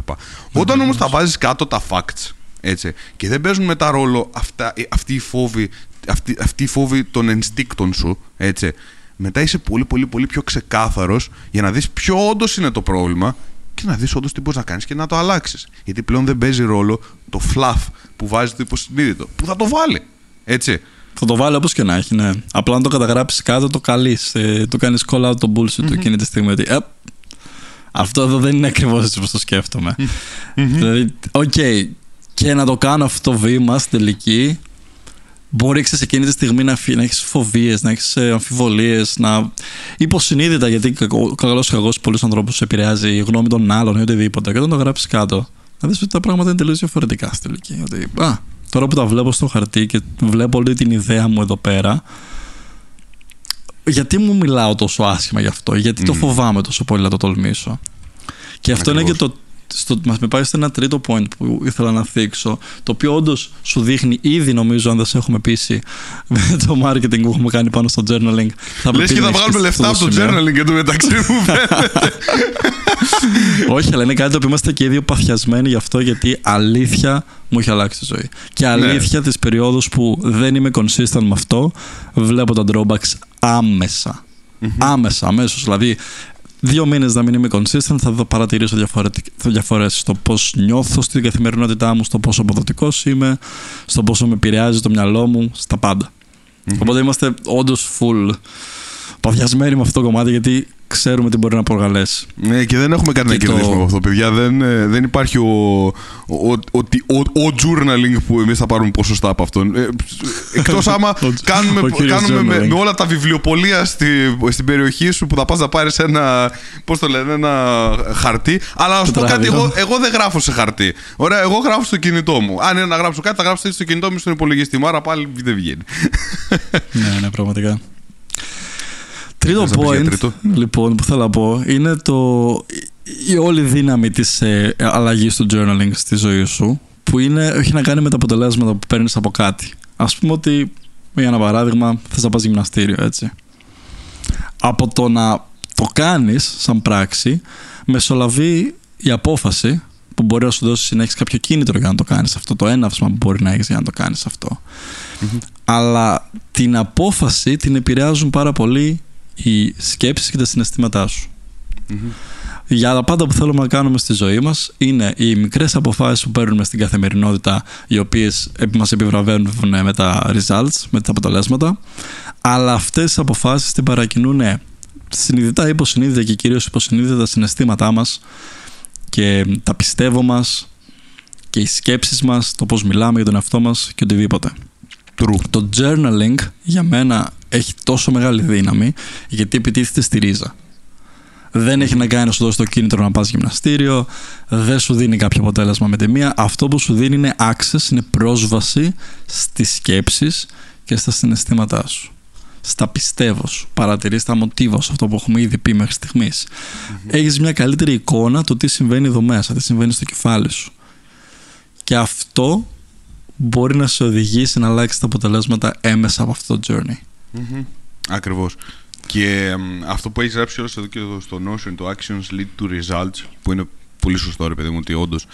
Όταν όμως τα βάζεις κάτω τα facts έτσι, και δεν παίζουν μετά ρόλο αυτά, ε, αυτοί οι φόβοι, αυτοί, αυτοί οι φόβοι των ενστίκτων σου, έτσι, μετά είσαι πολύ πολύ πολύ πιο ξεκάθαρος για να δεις ποιο όντως είναι το πρόβλημα και να δεις όντως τι μπορείς να κάνεις και να το αλλάξεις. Γιατί πλέον δεν παίζει ρόλο το fluff που βάζει το υποσυνείδητο, που θα το βάλει. Έτσι. Θα το βάλει όπως και να έχει, ναι. Απλά να το καταγράψεις κάτω, το καλείς. Ε, το κάνεις call out το bullshit του εκείνη τη στιγμή. Ότι, ε, αυτό εδώ δεν είναι ακριβώς έτσι όπως το σκέφτομαι. δηλαδή, OK, okay, και να το κάνω αυτό το βήμα στην τελική, μπορεί σε εκείνη τη στιγμή να, να έχεις φοβίες, να έχεις ε, αμφιβολίες, να. υποσυνείδητα, γιατί καλώς ή κακώς πολλούς ανθρώπους επηρεάζει η γνώμη των άλλων ή οτιδήποτε. Και όταν το γράψεις κάτω, να δεις ότι τα πράγματα είναι τελείως διαφορετικά στη τελική. Ότι, α, τώρα που τα βλέπω στο χαρτί και βλέπω όλη την ιδέα μου εδώ πέρα, γιατί μου μιλάω τόσο άσχημα γι' αυτό, γιατί το φοβάμαι τόσο πολύ να το τολμήσω. Και αυτό είναι και το στο, μας με πάει σε ένα τρίτο point που ήθελα να θίξω, το οποίο όντως σου δείχνει ήδη νομίζω αν δεν σε έχουμε πείσει με το marketing που έχουμε κάνει πάνω στο journaling. Θα Λες και θα βγάλουμε λεφτά από το journaling και το μεταξύ μου Όχι, αλλά είναι κάτι το οποίο είμαστε και οι δύο παθιασμένοι γι' αυτό γιατί αλήθεια μου έχει αλλάξει τη ζωή. Και ναι. αλήθεια ναι. τις περιόδους που δεν είμαι consistent με αυτό βλέπω τα drawbacks άμεσα. Άμεσα, αμέσως. Δηλαδή, δύο μήνες να μην είμαι consistent, θα δω παρατηρήσω διαφορές στο πώς νιώθω στην καθημερινότητά μου, στο πόσο αποδοτικός είμαι, στο πόσο με επηρεάζει το μυαλό μου, στα παντα Οπότε είμαστε όντως full παθιασμένοι με αυτό το κομμάτι γιατί ξέρουμε τι μπορεί να προκαλέσει. Ναι, και δεν έχουμε κάτι να κερδίσουμε από αυτό, παιδιά. Δεν, ε, δεν υπάρχει ο, ο, ο, ο, ο journaling που εμείς θα πάρουμε ποσοστά από αυτόν. Ε, Εκτός άμα κάνουμε, κάνουμε με, με, όλα τα βιβλιοπολία στη, στην περιοχή σου που θα πας να πάρεις ένα. Πώς το λένε, ένα χαρτί. Αλλά να σου πω κάτι, εγώ, εγώ δεν γράφω σε χαρτί. Ωραία, εγώ γράφω στο κινητό μου. Αν είναι να γράψω κάτι, θα γράψω στο κινητό μου στον υπολογιστή μου. Άρα πάλι δεν βγαίνει. ναι, ναι, πραγματικά. Τρίτο point, λοιπόν, που θέλω να πω, είναι το, η όλη δύναμη της ε, αλλαγής του journaling στη ζωή σου, που είναι, έχει να κάνει με τα αποτελέσματα που παίρνεις από κάτι. Ας πούμε ότι, για ένα παράδειγμα, θες να πας γυμναστήριο, έτσι. Από το να το κάνεις σαν πράξη, μεσολαβεί η απόφαση που μπορεί να σου δώσει να έχεις κάποιο κίνητρο για να το κάνεις αυτό, το έναυσμα που μπορεί να έχεις για να το κάνεις Αλλά την απόφαση την επηρεάζουν πάρα πολύ οι σκέψεις και τα συναισθήματά σου. Για τα πάντα που θέλουμε να κάνουμε στη ζωή μας είναι οι μικρές αποφάσεις που παίρνουμε στην καθημερινότητα οι οποίες μας επιβραβεύουν με τα results, με τα αποτελέσματα αλλά αυτές τις αποφάσεις την παρακινούν συνειδητά ή υποσυνείδητα και κυρίως υποσυνείδητα τα συναισθήματά μας και τα πιστεύω μας και οι σκέψεις μας, το πώς μιλάμε για τον εαυτό μας και οτιδήποτε. Το journaling για μένα έχει τόσο μεγάλη δύναμη γιατί επιτίθεται στη ρίζα. Δεν έχει να κάνει να σου δώσει το κίνητρο να πας γυμναστήριο, δεν σου δίνει κάποιο αποτέλεσμα με τη μία. Αυτό που σου δίνει είναι access, είναι πρόσβαση στις σκέψεις και στα συναισθήματά σου. Στα πιστεύω σου. Παρατηρείς τα μοτίβα σου, αυτό που έχουμε ήδη πει μέχρι στιγμής. Mm-hmm. Έχεις μια καλύτερη εικόνα του τι συμβαίνει εδώ μέσα, τι συμβαίνει στο κεφάλι σου. Και αυτό μπορεί να σε οδηγήσει να αλλάξεις τα αποτελέσματα έμεσα από αυτό το journey. Mm-hmm. Ακριβώς. Και αυτό που έχεις γράψει όλο εδώ και στο Notion, το actions lead to results, που είναι πολύ σωστό, ρε παιδί μου, ότι όντως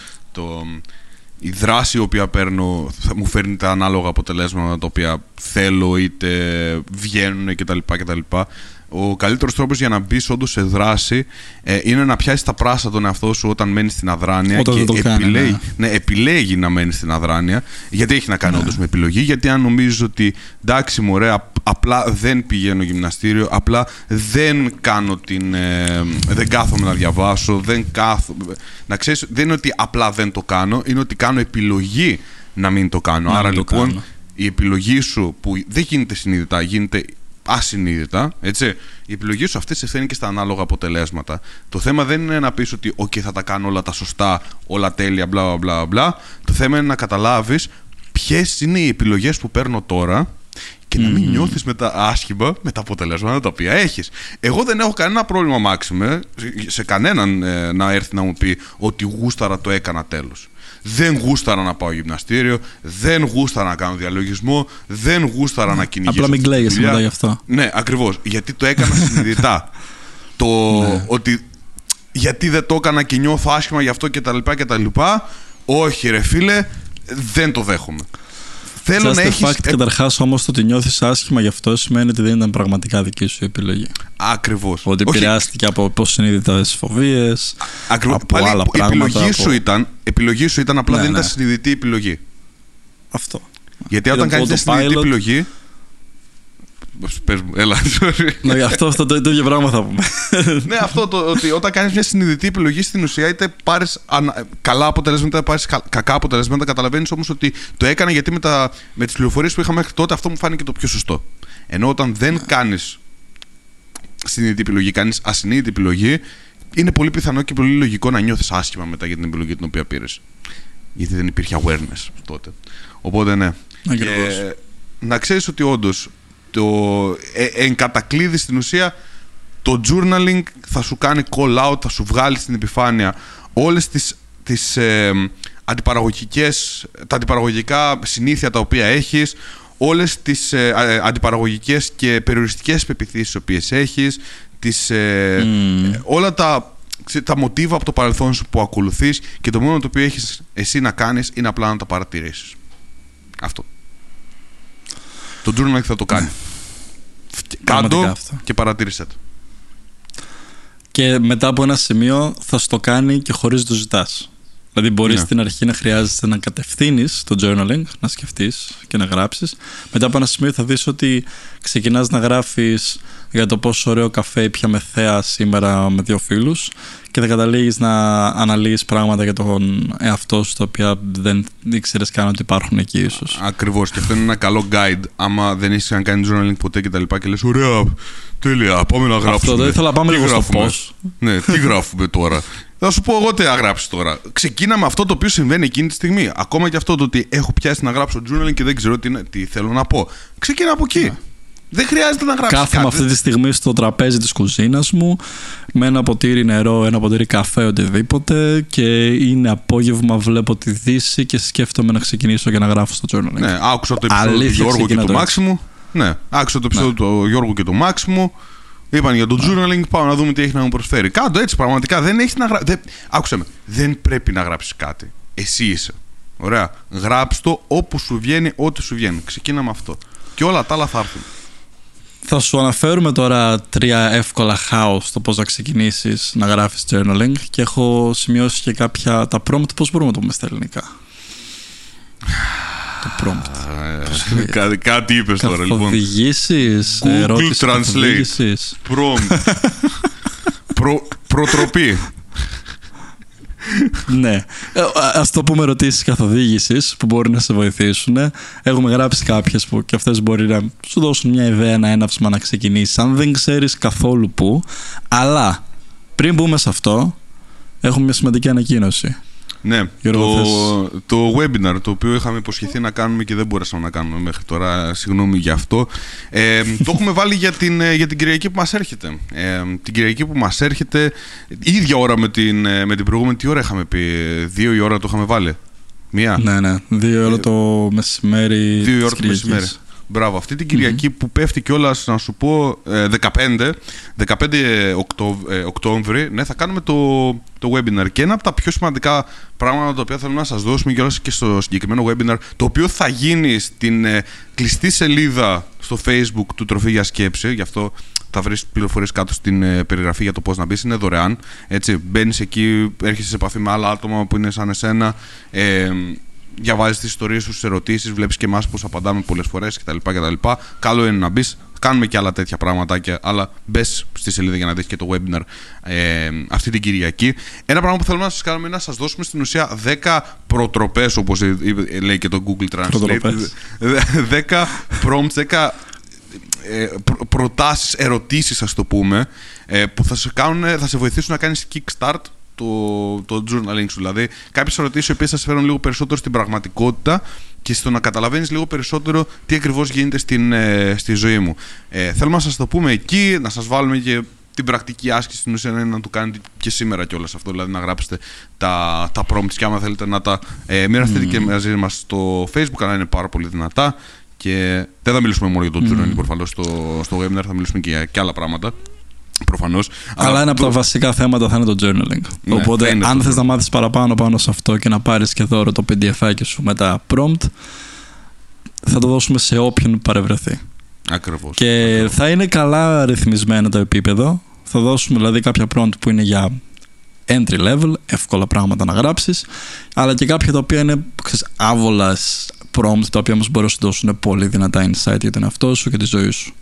η δράση η οποία παίρνω θα μου φέρνει τα ανάλογα αποτελέσματα τα οποία θέλω είτε βγαίνουν κτλ. κτλ ο καλύτερος τρόπος για να μπεις όντως σε δράση ε, είναι να πιάσεις τα πράσα τον εαυτό σου όταν μένεις στην αδράνεια όταν και επιλέγει, ναι. ναι. επιλέγει να μένεις στην αδράνεια. Γιατί έχει να κάνει ναι. όντως με επιλογή. Γιατί αν νομίζεις ότι εντάξει, μωρέ, απλά δεν πηγαίνω γυμναστήριο, απλά δεν κάνω την. Ε, δεν κάθομαι να διαβάσω, δεν κάθομαι. Να ξέρεις, δεν είναι ότι απλά δεν το κάνω, είναι ότι κάνω επιλογή να μην το κάνω. Άρα λοιπόν η επιλογή σου που δεν γίνεται συνειδητά, γίνεται ασυνείδητα, έτσι, η επιλογή σου αυτή σε φέρνει και στα ανάλογα αποτελέσματα. Το θέμα δεν είναι να πεις ότι «ΟΚ, θα τα κάνω όλα τα σωστά, όλα τέλεια, μπλα μπλα μπλα». Το θέμα είναι να καταλάβεις ποιες είναι οι επιλογές που παίρνω τώρα και να μην νιώθεις μετά άσχημα με τα αποτελέσματα τα οποία έχεις. Εγώ δεν έχω κανένα πρόβλημα, Μάξιμε, σε κανέναν ε, να έρθει να μου πει ότι γούσταρα το έκανα τέλος. Δεν γούσταρα να πάω γυμναστήριο, δεν γούσταρα να κάνω διαλογισμό, δεν γούσταρα να κυνηγήσω. Απλά μην κλαίγεσαι μετά γι' αυτό. Ναι, ακριβώς. Γιατί το έκανα συνειδητά. το Ναι. ότι γιατί δεν το έκανα και νιώθω άσχημα γι' αυτό κτλ. κτλ. Όχι, ρε φίλε, δεν το δέχομαι. Θέλω Just να the έχεις. fact, καταρχάς όμως το ότι νιώθεις άσχημα γι' αυτό σημαίνει ότι δεν ήταν πραγματικά δική σου η επιλογή. Ακριβώς. Ότι επηρεάστηκε από υποσυνείδητε φοβίες, Ακριβώς. από Πάλι άλλα η πράγματα. επιλογή, από- σου ήταν, επιλογή σου ήταν απλά Ναι, δεν ναι. ήταν συνειδητή επιλογή. Αυτό. Γιατί Ήταν όταν κάνεις μια συνειδητή autopilot. επιλογή. Πες μου, έλα, sorry. Ναι, αυτό, αυτό το, το ίδιο πράγμα θα πούμε. ναι, αυτό το ότι όταν κάνεις μια συνειδητή επιλογή στην ουσία, είτε πάρεις καλά αποτελέσματα, είτε πάρεις κακά αποτελέσματα, καταλαβαίνεις όμως ότι το έκανα γιατί με, τα, με τις πληροφορίες που είχα μέχρι τότε αυτό μου φάνηκε το πιο σωστό. Ενώ όταν δεν Ναι. κάνεις συνειδητή επιλογή, κάνεις ασυνείδητη επιλογή, είναι πολύ πιθανό και πολύ λογικό να νιώθεις άσχημα μετά για την επιλογή την οποία πήρες. Γιατί δεν υπήρχε awareness τότε. Οπότε ναι. Ακριβώς. Και να ξέρεις ότι όντως το ε, εν κατακλείδη στην ουσία το journaling θα σου κάνει call out, θα σου βγάλει στην επιφάνεια όλες τις, τις ε, αντιπαραγωγικές, τα αντιπαραγωγικά συνήθεια τα οποία έχεις, όλες τις ε, ε, αντιπαραγωγικές και περιοριστικές πεπιθήσεις τις οποίες έχεις, τις, ε, Μμμ. ε, όλα τα, ξέ- τα μοτίβα από το παρελθόν σου που ακολουθείς και το μόνο το οποίο έχεις εσύ να κάνεις είναι απλά να τα παρατηρήσεις. Αυτό. Το journaling θα το κάνει. Πραγματικά Κάντο αυτό. και παρατήρησέ το. Και μετά από ένα σημείο θα σου το κάνει και χωρίς το ζητάς. Δηλαδή μπορείς Ναι. στην αρχή να χρειάζεται να κατευθύνεις το journaling, να σκεφτείς και να γράψεις. Μετά από ένα σημείο θα δεις ότι ξεκινάς να γράφεις για το πόσο ωραίο καφέ ήπια με θέα σήμερα με δύο φίλους και θα καταλήγεις να αναλύεις πράγματα για τον εαυτό σου τα οποία δεν ήξερες καν ότι υπάρχουν εκεί ίσως. Ακριβώς. Και αυτό είναι ένα καλό guide. Άμα δεν έχει καν κάνεις journaling ποτέ και τα λοιπά και λες: Ωραία, τέλεια, πάμε να γράψουμε. δεν ήθελα να πάμε Τι λίγο στο γράφουμε; πώς. Ναι, τι γράφουμε τώρα; Θα σου πω εγώ τι να γράψεις τώρα. Ξεκίνα με αυτό το οποίο συμβαίνει εκείνη τη στιγμή. Ακόμα και αυτό το ότι έχω πιάσει να γράψω journaling και δεν ξέρω τι, είναι- τι θέλω να πω. Ξεκίνα από εκεί. Δεν χρειάζεται να γράψεις. Κάθομαι κάτι. αυτή τη στιγμή στο τραπέζι της κουζίνας μου με ένα ποτήρι νερό, ένα ποτήρι καφέ, οτιδήποτε και είναι απόγευμα, βλέπω τη δύση και σκέφτομαι να ξεκινήσω και να γράφω στο journaling. Ναι, άκουσα το επεισόδιο του Αλήθεια, Γιώργου και ξεκινά του το Μάξιμου. Ναι, άκουσα το επεισόδιο του Γιώργου και του Μάξιμου. Είπαν για το journaling, πάμε να δούμε τι έχει να μου προσφέρει. Κάντο έτσι, πραγματικά. Δεν έχεις να γράψει. Άκουσα με. Δεν πρέπει να γράψεις κάτι. Εσύ είσαι. Ωραία. Γράψ το όπου σου βγαίνει, ό,τι σου βγαίνει. Ξεκίνα με αυτό. Και όλα τα άλλα θα έρθουν. Θα σου αναφέρουμε τώρα τρία εύκολα how στο πώς να ξεκινήσεις να γράφεις journaling και έχω σημειώσει και κάποια τα prompt, πώς μπορούμε να το πούμε στα ελληνικά. Το prompt. Ε, κάτι, κάτι είπες τώρα, λοιπόν. Καθοδηγήσεις, Google ερώτηση Translate. καθοδήγησης. Prompt. Προ, προτροπή. ναι. Ε, Α το πούμε ερωτήσεις καθοδήγηση που μπορεί να σε βοηθήσουν. Έχουμε γράψει κάποιες που και αυτές μπορεί να σου δώσουν μια ιδέα, ένα έναυσμα να ξεκινήσεις. Αν δεν ξέρεις καθόλου πού. Αλλά πριν μπούμε σε αυτό, έχουμε μια σημαντική ανακοίνωση. Ναι, Γιώργο, το, το webinar το οποίο είχαμε υποσχεθεί να κάνουμε και δεν μπορέσαμε να κάνουμε μέχρι τώρα, συγγνώμη για αυτό. Ε, το έχουμε βάλει για την, ε, για την Κυριακή που μας έρχεται. Ε, την Κυριακή που μας έρχεται, η ίδια ώρα με την, ε, με την προηγούμενη, τι ώρα είχαμε πει, δύο η ώρα το είχαμε βάλει; Μία; Ναι, ναι. Δύο ώρα το μεσημέρι. Δύο η της ώρα το Κυριακής. μεσημέρι. Μπράβο. Αυτή την κυριακη που πέφτει κιόλας, να σου πω, ε, 15, 15 Οκτώ- ε, Οκτώβρη, ναι, θα κάνουμε το, το webinar. Και ένα από τα πιο σημαντικά πράγματα τα οποία θέλουμε να σας δώσουμε κιόλας και στο συγκεκριμένο webinar, το οποίο θα γίνει στην ε, κλειστή σελίδα στο facebook του Τροφή για Σκέψη, γι' αυτό θα βρεις πληροφορίες κάτω στην ε, περιγραφή για το πώς να μπεις, είναι δωρεάν. Έτσι, μπαίνεις εκεί, έρχεσαι σε επαφή με άλλα άτομα που είναι σαν εσένα, ε, διαβάζεις τις ιστορίες του, τις ερωτήσεις, βλέπεις και εμάς πώς απαντάμε πολλές φορές κτλ, κτλ. Καλό είναι να μπεις. Κάνουμε και άλλα τέτοια πραγματάκια, αλλά μπες στη σελίδα για να δεις και το webinar ε, αυτή την Κυριακή. Ένα πράγμα που θέλουμε να σας κάνουμε είναι να σας δώσουμε στην ουσία 10 προτροπές, όπως λέει και το Google Translate. Προτροπές. 10 prompts, 10 ε, προ, προτάσεις, ερωτήσεις ας το πούμε ε, που θα σε, κάνουν, θα σε βοηθήσουν να κάνεις kickstart το, το journaling σου. Δηλαδή, κάποιες ερωτήσεις οι οποίες θα σε φέρουν λίγο περισσότερο στην πραγματικότητα και στο να καταλαβαίνεις λίγο περισσότερο τι ακριβώς γίνεται στην, ε, στη ζωή μου. Ε, θέλουμε να σας το πούμε εκεί, να σας βάλουμε και την πρακτική άσκηση στην ουσία είναι να το κάνετε και σήμερα κιόλας αυτό. Δηλαδή να γράψετε τα, τα prompts και άμα θέλετε να τα ε, μοιραστείτε και μαζί μας στο Facebook, αλλά είναι πάρα πολύ δυνατά. Και δεν θα μιλήσουμε μόνο για το journaling προφανώς στο, στο webinar, θα μιλήσουμε και για και άλλα πράγματα. Προφανώς. Αλλά ένα από τα βασικά θέματα θα είναι το journaling. Ναι, θα Οπότε, είναι αν το θες να journaling. μάθεις παραπάνω πάνω σε αυτό και να πάρεις και δώρο το PDF σου με τα prompt, θα το δώσουμε σε όποιον παρευρεθεί. Ακριβώς. Και θα είναι καλά ρυθμισμένο το επίπεδο. Θα δώσουμε δηλαδή κάποια prompt που είναι για entry level, εύκολα πράγματα να γράψεις, αλλά και κάποια τα οποία είναι ξέρεις, άβολας prompt, τα οποία όμως μπορούν να σου δώσουν πολύ δυνατά insight για τον εαυτό σου και τη ζωή σου.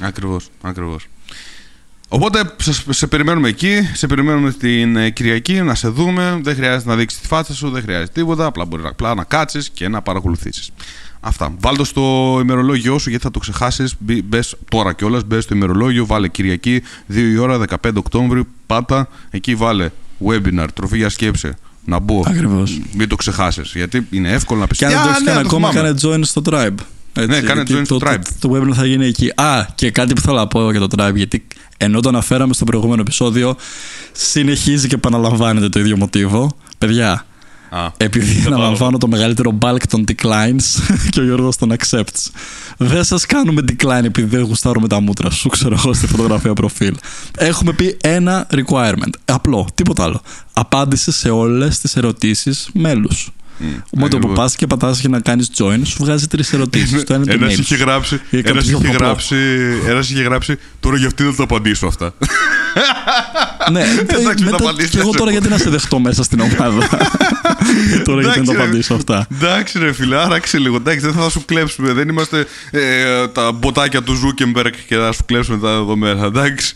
Ακριβώς. Ακριβώς. Οπότε σας- σε περιμένουμε εκεί, σε περιμένουμε την ε, Κυριακή να σε δούμε. Δεν χρειάζεται να δείξεις τη φάτσα σου, δεν χρειάζεται τίποτα. Απλά μπορεί να, απλά να κάτσεις και να παρακολουθήσεις. Αυτά. Βάλτε στο ημερολόγιο σου γιατί θα το ξεχάσεις. Μπες τώρα κιόλας, μπες στο ημερολόγιο, βάλε Κυριακή 2 η ώρα 15 Οκτώβριου. Πάτα εκεί, βάλε webinar, τροφή για σκέψη. Να μπω. Ακριβώς. Μην το ξεχάσεις. Γιατί είναι εύκολο να πεις. Και αν δεν το έχεις κάνει ακόμα, κάνε join στο tribe. Έτσι, Ναι, κάνε γιατί join στο το, tribe. Το, το webinar θα γίνει εκεί. Α, και κάτι που θέλω να πω για το tribe, γιατί ενώ το αναφέραμε στο προηγούμενο επεισόδιο, συνεχίζει και επαναλαμβάνεται το ίδιο μοτίβο. Παιδιά, Α, επειδή κατάλαβα. αναλαμβάνω το μεγαλύτερο bulk των declines και ο Γιώργος τον accepts. Δεν σας κάνουμε decline επειδή δεν γουστάρουμε τα μούτρα σου, ξέρω εγώ, στη φωτογραφία προφίλ. Έχουμε πει ένα requirement. Απλό, τίποτα άλλο. Απάντησε σε όλες τις ερωτήσεις μέλους. Με το που ακριβώς. πας και πατάς για να κάνεις join, σου βγάζει τρεις ερωτήσεις. Το ένα είναι το Ένας email είχε σου. γράψει, Ή κάποιος ένας είχε πιο απλό. γράψει, ένας είχε γράψει, τώρα για αυτή δεν θα το απαντήσω αυτά. Ναι, Εντάξει, μην τα μετά, απαντήσεις, και εγώ σε τώρα πω. γιατί να σε δεχτώ μέσα στην ομάδα; τώρα γιατί να το Εντάξει, ρε. απαντήσω αυτά; Εντάξει ρε φίλε, άραξε λίγο. Εντάξει, δεν θα σου κλέψουμε. Δεν είμαστε ε, τα μποτάκια του Ζούκεμπεργκ και θα σου κλέψουμε τα δεδομένα. Εντάξει.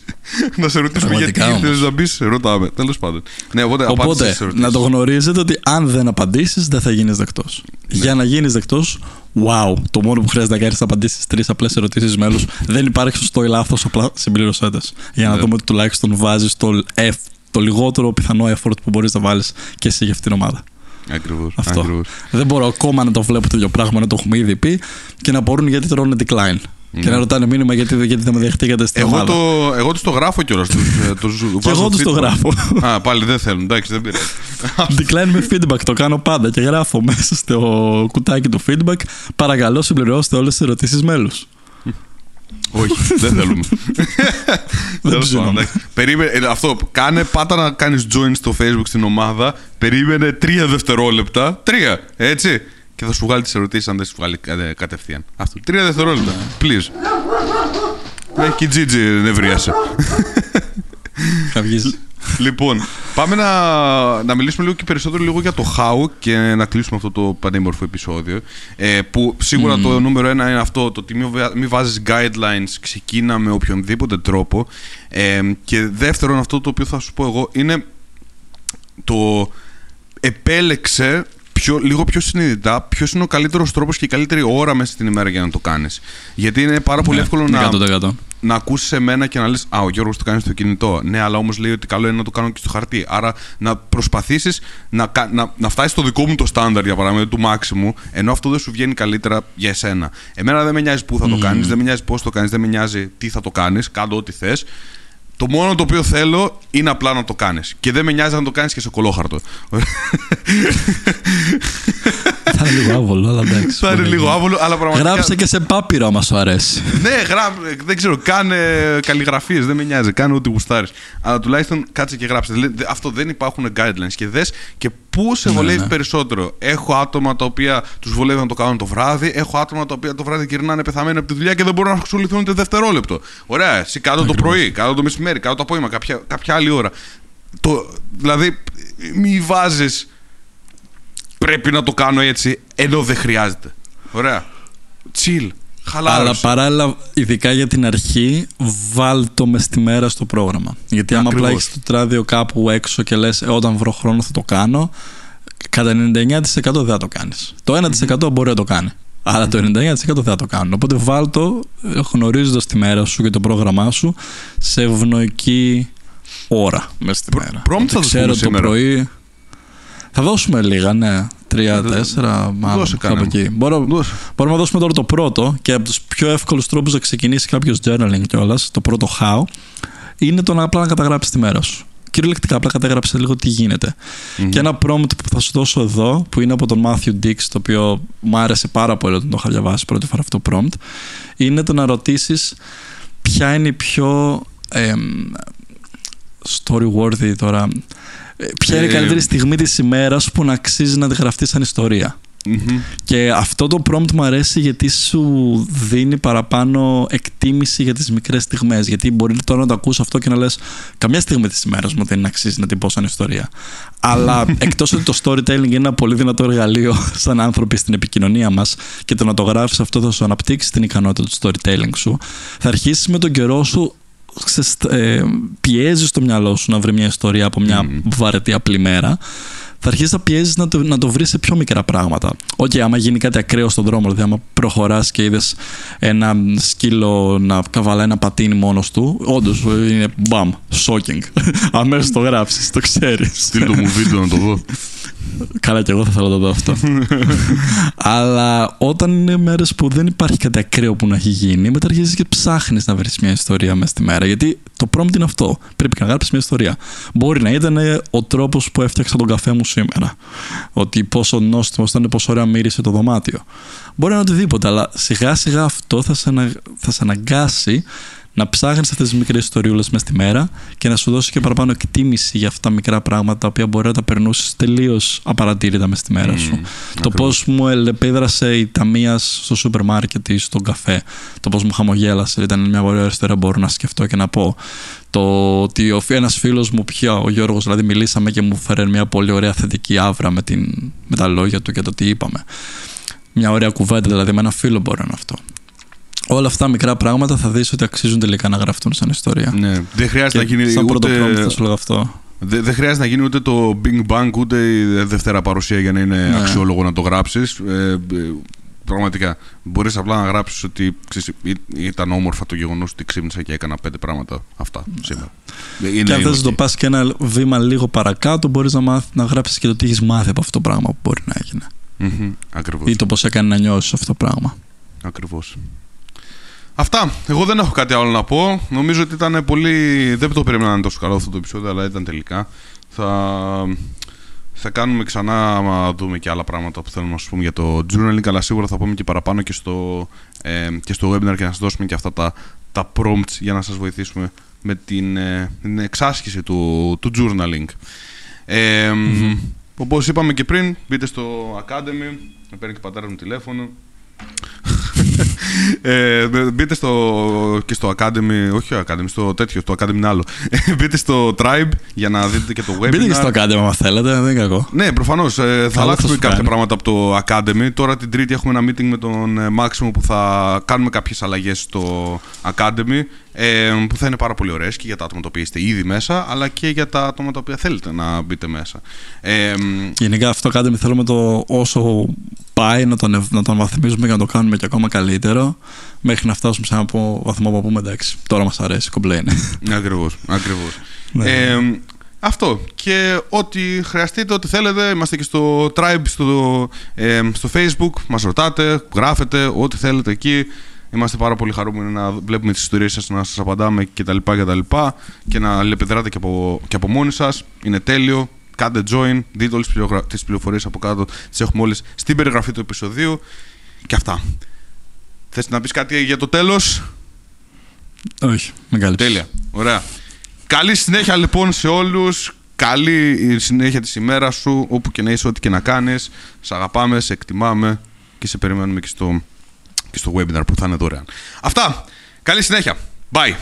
Να σε ρωτήσουμε γιατί Πραγματικά ήθελε να μπεις. Ρωτάμε. Τέλος πάντων. Ναι, οπότε, απάντησε Οπότε, στις ερωτήσεις. να το γνωρίζετε ότι αν δεν απαντήσεις, δεν θα γίνεις δεκτός. Ναι. Για να γίνεις δεκτός, wow, το μόνο που χρειάζεται να κάνεις είναι να απαντήσεις τρεις απλές ερωτήσεις μέλους. δεν υπάρχει σωστό ή λάθος, απλά συμπλήρωσέ τες. Για να Ναι. δούμε ότι τουλάχιστον βάζεις το, F, το λιγότερο πιθανό effort που μπορείς να βάλεις και εσύ για αυτήν την ομάδα. Ακριβώς, Αυτό. ακριβώς. Δεν μπορώ ακόμα να το βλέπω το ίδιο πράγμα, να το έχουμε ήδη πει και να απορούν γιατί τρώνε decline. Και να ρωτάνε μήνυμα γιατί, γιατί δεν με δεχτήκατε στην Εγώ ομάδα. το, εγώ τους το γράφω κιόλας. Και εγώ τους το γράφω. Α, πάλι δεν θέλουν. Εντάξει, δεν πειράζει. Decline με feedback, το κάνω πάντα και γράφω μέσα στο κουτάκι του feedback. Παρακαλώ, συμπληρώστε όλες τις ερωτήσεις μέλους. Όχι, δεν θέλουμε. Τέλος ψήνομαι. πάντων, εντάξει. Περίμενε, ε, αυτό, κάνε, πάτα να κάνεις join στο facebook στην ομάδα, περίμενε τρία δευτερόλεπτα, τρία, έτσι, και θα σου βγάλει τις ερωτήσεις αν δεν σου βγάλει κα- κατευθείαν. Αυτό, τρία δευτερόλεπτα, please. Έχει και η Gigi νευρίασε. Θα βγεις. λοιπόν, πάμε να, να μιλήσουμε λίγο και περισσότερο λίγο για το how και να κλείσουμε αυτό το πανέμορφο επεισόδιο. Ε, που σίγουρα το νούμερο ένα είναι αυτό, το ότι μην, βα- μην βάζεις guidelines, ξεκίνα με οποιονδήποτε τρόπο. Ε, και δεύτερον, αυτό το οποίο θα σου πω εγώ είναι το επέλεξε πιο, λίγο πιο συνειδητά ποιος είναι ο καλύτερος τρόπος και η καλύτερη ώρα μέσα στην ημέρα για να το κάνεις. Γιατί είναι πάρα πολύ Ναι, εύκολο να, 100%. να ακούσεις εμένα και να λες Α, ο Γιώργος το κάνει στο κινητό. Ναι, αλλά όμως λέει ότι καλό είναι να το κάνω και στο χαρτί. Άρα να προσπαθήσεις να, κα- να, να φτάσεις στο δικό μου το στάνταρ, για παράδειγμα, του μάξιμου, ενώ αυτό δεν σου βγαίνει καλύτερα για εσένα. Εμένα δεν με νοιάζει πού θα το κάνεις, δεν με νοιάζει πώς το κάνεις, δεν με νοιάζει τι θα το κάνεις. Κάντο ό,τι θες. Το μόνο το οποίο θέλω είναι απλά να το κάνεις. Και δεν με νοιάζει να το κάνεις και σε κολόχαρτο. Θα είναι λίγο άβολο, αλλά εντάξει. Θα είναι μπορεί. λίγο άβολο, αλλά πραγματικά. Γράψε και σε πάπυρο, άμα σου αρέσει. Ναι, γρά... δεν ξέρω, κάνε καλλιγραφίε, δεν με νοιάζει. Κάνε ό,τι γουστάρεις. Αλλά τουλάχιστον κάτσε και γράψε. Δηλαδή, δε- Αυτό δεν υπάρχουν guidelines. Και δες και πού σε Ναι, βολεύει ναι. περισσότερο. Έχω άτομα τα οποία τους βολεύει να το κάνουν το βράδυ. Έχω άτομα τα οποία το βράδυ γυρνάνε πεθαμένοι από τη δουλειά και δεν μπορούν να ασχοληθούν ούτε δευτερόλεπτο. Ωραία, εσύ κάτω το πρωί, κάτω το μεσημέρι, κάτω το απόγευμα, κάποια, κάποια άλλη ώρα. Το, δηλαδή, μη βάζεις. Πρέπει να το κάνω έτσι, ενώ δεν χρειάζεται. Ωραία. Chill. Χαλάρωσε. Αλλά παράλληλα, ειδικά για την αρχή, βάλ το μες στη μέρα στο πρόγραμμα. Γιατί άμα απλά Ακριβώς. έχει το τράδιο κάπου έξω και λες, όταν βρω χρόνο θα το κάνω, κατά 99% δεν θα το κάνεις. Το 1% μπορεί να το κάνει. Αλλά το 99% δεν θα το κάνουν. Οπότε βάλ το γνωρίζοντας τη μέρα σου και το πρόγραμμά σου σε ευνοϊκή ώρα μέσα στη Προ- μέρα. prompt Ότι θα δώσουμε ξέρω το σήμερα. πρωί. Θα δώσουμε λίγα, ναι. Τρία-τέσσερα, μάλλον. δώσε κάπου κανένα. εκεί. Μπορώ, Δώσε. Μπορούμε να δώσουμε τώρα το πρώτο και από τους πιο εύκολους τρόπους να ξεκινήσει κάποιος journaling κιόλας, το πρώτο how, είναι το να απλά να καταγράψεις τη μέρα σου. Κυριολεκτικά, απλά καταγράψε λίγο τι γινεται Και ένα prompt που θα σου δώσω εδώ, που είναι από τον Matthew Dix, το οποίο μου άρεσε πάρα πολύ όταν το είχα διαβάσει πρώτη φορά αυτό το prompt, είναι το να ρωτήσεις ποια είναι η πιο ε, story-worthy τώρα. Ε, ποια είναι η ε, καλύτερη στιγμή της ημέρας που να αξίζει να τη γραφτείς σαν ιστορία. Και αυτό το prompt μου αρέσει γιατί σου δίνει παραπάνω εκτίμηση για τις μικρές στιγμές. Γιατί μπορεί τώρα να το ακούς αυτό και να λες καμιά στιγμή της ημέρας μου δεν αξίζει να την πω σαν ιστορία. Αλλά εκτός ότι το storytelling είναι ένα πολύ δυνατό εργαλείο σαν άνθρωποι στην επικοινωνία μας και το να το γράφεις αυτό θα σου αναπτύξει την ικανότητα του storytelling σου, θα αρχίσεις με τον καιρό σου ε, πιέζεις το μυαλό σου να βρει μια ιστορία από μια βαρετή απλή μέρα θα αρχίσεις να πιέζεις να το, να το βρεις σε πιο μικρά πράγματα. Ok, okay, άμα γίνει κάτι ακραίο στον δρόμο, δηλαδή άμα προχωράς και είδες ένα σκύλο να καβαλάει ένα πατίνι μόνος του, όντως είναι μπαμ, shocking. Αμέσως το γράψεις, το ξέρεις. Στείλ το μου βίντεο να το δω. Καλά, και εγώ θα θέλω να το δω αυτό. Αλλά όταν είναι μέρες που δεν υπάρχει κάτι ακραίο που να έχει γίνει, μετά αρχίζεις και ψάχνεις να βρεις μια ιστορία μέσα στη μέρα. Γιατί το prompt είναι αυτό. Πρέπει να γράψεις μια ιστορία. Μπορεί να ήταν ο τρόπος που έφτιαξα τον καφέ μου σήμερα. Ότι πόσο νόστιμος ήταν, πόσο ωραία μύρισε το δωμάτιο. Μπορεί να είναι οτιδήποτε, αλλά σιγά σιγά αυτό θα σε, θα σε αναγκάσει να ψάχνεις αυτές τις μικρές ιστοριούλες μες στη μέρα και να σου δώσει και παραπάνω εκτίμηση για αυτά τα μικρά πράγματα τα οποία μπορεί να τα περνούσες τελείως απαρατήρητα μες στη μέρα σου. το πώς μου επίδρασε η ταμεία στο σούπερ μάρκετ ή στον καφέ. Το πώς μου χαμογέλασε. Ήταν μια πολύ ωραία ιστορία. Μπορώ να σκεφτώ και να πω. Το ότι ένας φίλος μου, πια ο Γιώργος, δηλαδή μιλήσαμε και μου φέρε μια πολύ ωραία θετική άβρα με, την, με τα λόγια του και το τι είπαμε. Μια ωραία κουβέντα, δηλαδή με ένα φίλο μπορεί να αυτό όλα αυτά μικρά πράγματα θα δεις ότι αξίζουν τελικά να γραφτούν σαν ιστορία. Ναι. Δεν χρειάζεται να γίνει σαν ούτε... πρώτο θα σου λέγω αυτό. Δεν, δεν χρειάζεται να γίνει ούτε το Bing Bang ούτε η δεύτερα παρουσία για να είναι ναι. αξιόλογο να το γράψεις. Ε, ε, πραγματικά. Μπορείς απλά να γράψεις ότι ξέρεις, ήταν όμορφα το γεγονός ότι ξύπνησα και έκανα πέντε πράγματα αυτά ναι. σήμερα. Είναι, και αν θες να το πας και ένα βήμα λίγο παρακάτω μπορείς να, μάθει, να γράψεις και το τι έχεις μάθει από αυτό το πράγμα που μπορεί να έγινε. Mm-hmm, ακριβώς. Ή το πώς έκανε να νιώσεις αυτό το πράγμα. Ακριβώς. Αυτά. Εγώ δεν έχω κάτι άλλο να πω. Νομίζω ότι ήταν πολύ. Δεν το περίμενα να είναι τόσο καλό αυτό το επεισόδιο, αλλά ήταν τελικά. Θα, θα κάνουμε ξανά, άμα δούμε και άλλα πράγματα που θέλουμε να σου πούμε για το journaling, αλλά σίγουρα θα πούμε και παραπάνω και στο, ε, και στο webinar και να σας δώσουμε και αυτά τα, τα prompts για να σας βοηθήσουμε με την, ε, την εξάσκηση του, του journaling. Ε, mm-hmm. Όπως είπαμε και πριν, μπείτε στο Academy, με παίρνει και πατέρας μου τηλέφωνο, ε, μπείτε στο, και στο Academy, όχι Academy, στο τέτοιο, στο Academy είναι άλλο. μπείτε στο Tribe για να δείτε και το webinar. Μπείτε και στο Academy, αν θέλετε, δεν είναι κακό. Ναι, προφανώς. Ε, θα αλλάξουμε κάποια πράγματα από το Academy. Τώρα την Τρίτη έχουμε ένα meeting με τον ε, Μάξιμο που θα κάνουμε κάποιες αλλαγές στο Academy. Ε, που θα είναι πάρα πολύ ωραίες και για τα άτομα τα οποία είστε ήδη μέσα αλλά και για τα άτομα τα οποία θέλετε να μπείτε μέσα. Ε, Γενικά αυτό κάνουμε θέλουμε το όσο πάει να τον, να τον βαθμίζουμε και να το κάνουμε και ακόμα καλύτερο μέχρι να φτάσουμε σε ένα βαθμό που πούμε εντάξει τώρα μας αρέσει, κομπλέ Ακριβώς, ακριβώς. Ναι. Ε, αυτό. Και ό,τι χρειαστείτε, ό,τι θέλετε, είμαστε και στο Tribe, στο, ε, στο Facebook, μας ρωτάτε, γράφετε, ό,τι θέλετε εκεί. Είμαστε πάρα πολύ χαρούμενοι να βλέπουμε τις ιστορίες σας, να σας απαντάμε κτλ. Και, και να λεπιδράτε και από, και από μόνοι σας. Είναι τέλειο. Κάντε join, δείτε όλες τις πληροφορίες από κάτω. Τις έχουμε όλες στην περιγραφή του επεισοδίου. Και αυτά. Θες να πεις κάτι για το τέλος; Όχι, μεγάλη. Τέλεια. Ωραία. Καλή συνέχεια λοιπόν σε όλους. Καλή συνέχεια της ημέρας σου, όπου και να είσαι, ό,τι και να κάνεις. Σε αγαπάμε, σε εκτιμάμε και σε περιμένουμε και στο και στο webinar που θα είναι δωρεάν. Αυτά. Καλή συνέχεια. Bye.